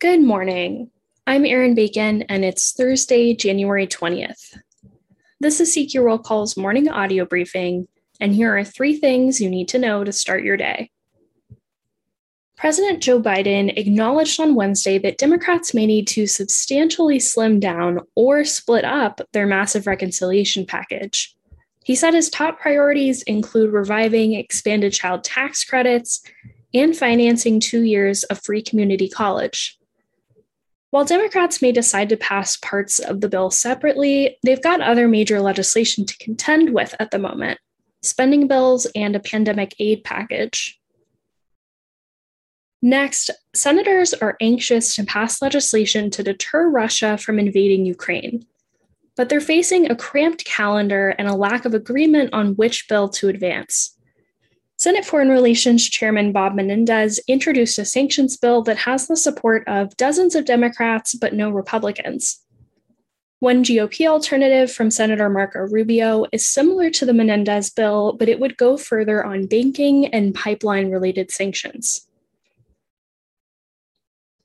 Good morning. I'm Erin Bacon, and it's Thursday, January 20th. This is CQ Roll Call's morning audio briefing, and here are three things you need to know to start your day. President Joe Biden acknowledged on Wednesday that Democrats may need to substantially slim down or split up their massive reconciliation package. He said his top priorities include reviving expanded child tax credits and financing two years of free community college. While Democrats may decide to pass parts of the bill separately, they've got other major legislation to contend with at the moment spending bills and a pandemic aid package. Next, senators are anxious to pass legislation to deter Russia from invading Ukraine. But they're facing a cramped calendar and a lack of agreement on which bill to advance. Senate Foreign Relations Chairman Bob Menendez introduced a sanctions bill that has the support of dozens of Democrats but no Republicans. One GOP alternative from Senator Marco Rubio is similar to the Menendez bill, but it would go further on banking and pipeline related sanctions.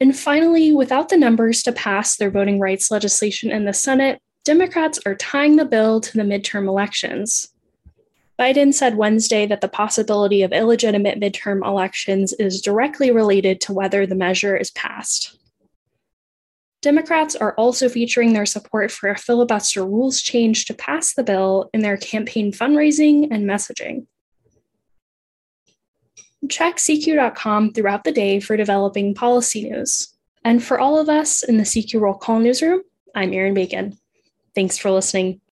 And finally, without the numbers to pass their voting rights legislation in the Senate, Democrats are tying the bill to the midterm elections. Biden said Wednesday that the possibility of illegitimate midterm elections is directly related to whether the measure is passed. Democrats are also featuring their support for a filibuster rules change to pass the bill in their campaign fundraising and messaging. Check CQ.com throughout the day for developing policy news. And for all of us in the CQ Roll Call newsroom, I'm Erin Bacon. Thanks for listening.